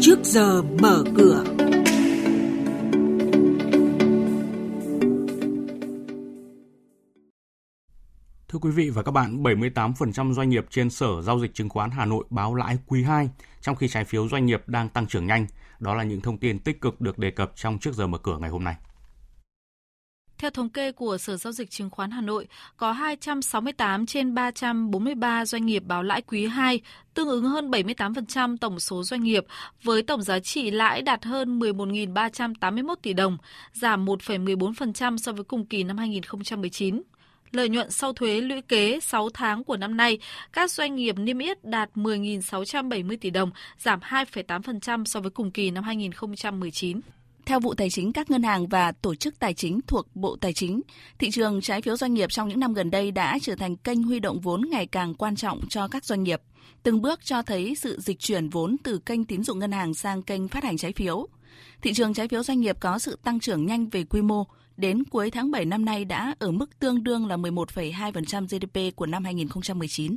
trước giờ mở cửa. Thưa quý vị và các bạn, 78% doanh nghiệp trên Sở Giao dịch Chứng khoán Hà Nội báo lãi quý 2, trong khi trái phiếu doanh nghiệp đang tăng trưởng nhanh. Đó là những thông tin tích cực được đề cập trong trước giờ mở cửa ngày hôm nay. Theo thống kê của Sở Giao dịch Chứng khoán Hà Nội, có 268 trên 343 doanh nghiệp báo lãi quý 2, tương ứng hơn 78% tổng số doanh nghiệp, với tổng giá trị lãi đạt hơn 11.381 tỷ đồng, giảm 1,14% so với cùng kỳ năm 2019. Lợi nhuận sau thuế lũy kế 6 tháng của năm nay, các doanh nghiệp niêm yết đạt 10.670 tỷ đồng, giảm 2,8% so với cùng kỳ năm 2019. Theo vụ Tài chính các ngân hàng và tổ chức tài chính thuộc Bộ Tài chính, thị trường trái phiếu doanh nghiệp trong những năm gần đây đã trở thành kênh huy động vốn ngày càng quan trọng cho các doanh nghiệp, từng bước cho thấy sự dịch chuyển vốn từ kênh tín dụng ngân hàng sang kênh phát hành trái phiếu. Thị trường trái phiếu doanh nghiệp có sự tăng trưởng nhanh về quy mô, đến cuối tháng 7 năm nay đã ở mức tương đương là 11,2% GDP của năm 2019.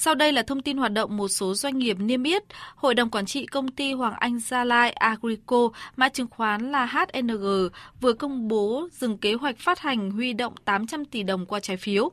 Sau đây là thông tin hoạt động một số doanh nghiệp niêm yết. Hội đồng Quản trị Công ty Hoàng Anh Gia Lai Agrico, mã chứng khoán là HNG, vừa công bố dừng kế hoạch phát hành huy động 800 tỷ đồng qua trái phiếu.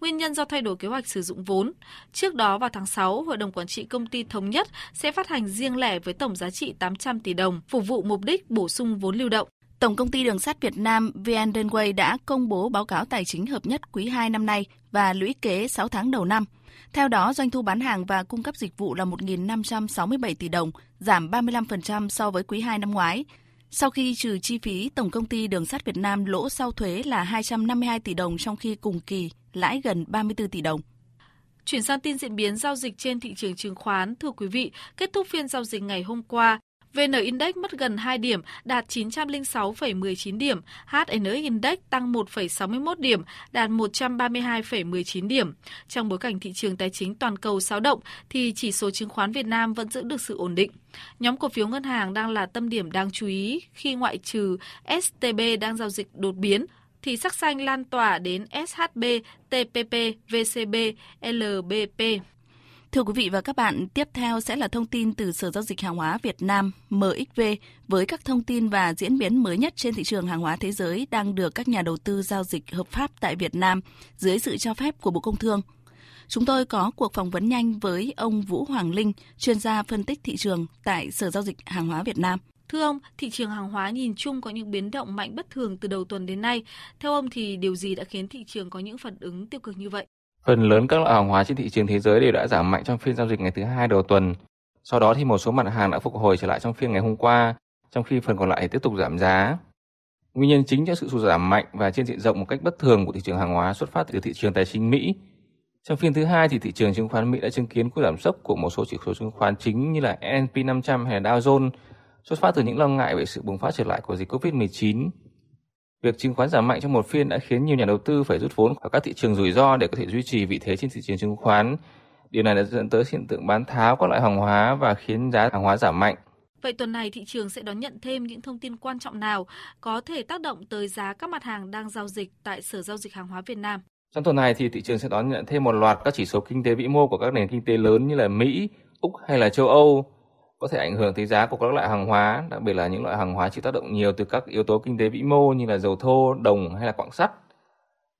Nguyên nhân do thay đổi kế hoạch sử dụng vốn. Trước đó vào tháng 6, Hội đồng Quản trị Công ty Thống Nhất sẽ phát hành riêng lẻ với tổng giá trị 800 tỷ đồng, phục vụ mục đích bổ sung vốn lưu động. Tổng công ty Đường sắt Việt Nam VN Railway đã công bố báo cáo tài chính hợp nhất quý 2 năm nay và lũy kế 6 tháng đầu năm – theo đó, doanh thu bán hàng và cung cấp dịch vụ là 1.567 tỷ đồng, giảm 35% so với quý 2 năm ngoái. Sau khi trừ chi phí, Tổng công ty Đường sắt Việt Nam lỗ sau thuế là 252 tỷ đồng trong khi cùng kỳ lãi gần 34 tỷ đồng. Chuyển sang tin diễn biến giao dịch trên thị trường chứng khoán, thưa quý vị, kết thúc phiên giao dịch ngày hôm qua, VN Index mất gần 2 điểm, đạt 906,19 điểm. HN-Index tăng 1,61 điểm, đạt 132,19 điểm. Trong bối cảnh thị trường tài chính toàn cầu xáo động, thì chỉ số chứng khoán Việt Nam vẫn giữ được sự ổn định. Nhóm cổ phiếu ngân hàng đang là tâm điểm đáng chú ý khi ngoại trừ STB đang giao dịch đột biến, thì sắc xanh lan tỏa đến SHB, TPP, VCB, LBP. Thưa quý vị và các bạn, tiếp theo sẽ là thông tin từ Sở Giao dịch Hàng hóa Việt Nam MXV với các thông tin và diễn biến mới nhất trên thị trường hàng hóa thế giới đang được các nhà đầu tư giao dịch hợp pháp tại Việt Nam dưới sự cho phép của Bộ Công Thương. Chúng tôi có cuộc phỏng vấn nhanh với ông Vũ Hoàng Linh, chuyên gia phân tích thị trường tại Sở Giao dịch Hàng hóa Việt Nam. Thưa ông, thị trường hàng hóa nhìn chung có những biến động mạnh bất thường từ đầu tuần đến nay. Theo ông thì điều gì đã khiến thị trường có những phản ứng tiêu cực như vậy? Phần lớn các loại hàng hóa trên thị trường thế giới đều đã giảm mạnh trong phiên giao dịch ngày thứ hai đầu tuần. Sau đó thì một số mặt hàng đã phục hồi trở lại trong phiên ngày hôm qua, trong khi phần còn lại tiếp tục giảm giá. Nguyên nhân chính cho sự sụt giảm mạnh và trên diện rộng một cách bất thường của thị trường hàng hóa xuất phát từ thị trường tài chính Mỹ. Trong phiên thứ hai thì thị trường chứng khoán Mỹ đã chứng kiến cú giảm sốc của một số chỉ số chứng khoán chính như là S&P 500 hay là Dow Jones xuất phát từ những lo ngại về sự bùng phát trở lại của dịch Covid-19 Việc chứng khoán giảm mạnh trong một phiên đã khiến nhiều nhà đầu tư phải rút vốn khỏi các thị trường rủi ro để có thể duy trì vị thế trên thị trường chứng khoán. Điều này đã dẫn tới hiện tượng bán tháo các loại hàng hóa và khiến giá hàng hóa giảm mạnh. Vậy tuần này thị trường sẽ đón nhận thêm những thông tin quan trọng nào có thể tác động tới giá các mặt hàng đang giao dịch tại Sở Giao dịch Hàng hóa Việt Nam? Trong tuần này thì thị trường sẽ đón nhận thêm một loạt các chỉ số kinh tế vĩ mô của các nền kinh tế lớn như là Mỹ, Úc hay là châu Âu có thể ảnh hưởng tới giá của các loại hàng hóa, đặc biệt là những loại hàng hóa chịu tác động nhiều từ các yếu tố kinh tế vĩ mô như là dầu thô, đồng hay là quặng sắt.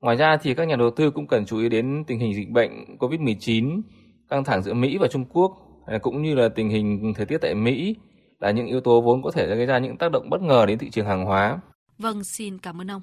Ngoài ra thì các nhà đầu tư cũng cần chú ý đến tình hình dịch bệnh COVID-19, căng thẳng giữa Mỹ và Trung Quốc à, cũng như là tình hình thời tiết tại Mỹ là những yếu tố vốn có thể gây ra những tác động bất ngờ đến thị trường hàng hóa. Vâng, xin cảm ơn ông.